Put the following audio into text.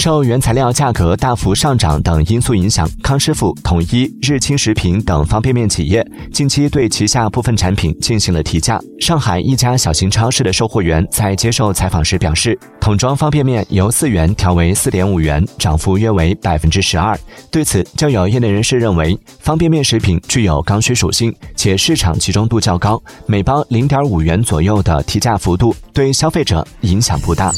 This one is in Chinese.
受原材料价格大幅上涨等因素影响康师傅统一日清食品等方便面企业近期对旗下部分产品进行了提价。上海一家小型超市的售货员在接受采访时表示桶装方便面由四元调为四点五元涨幅约为百分之十二。对此就有业内人士认为方便面食品具有刚需属性且市场集中度较高每包零点五元左右的提价幅度对消费者影响不大。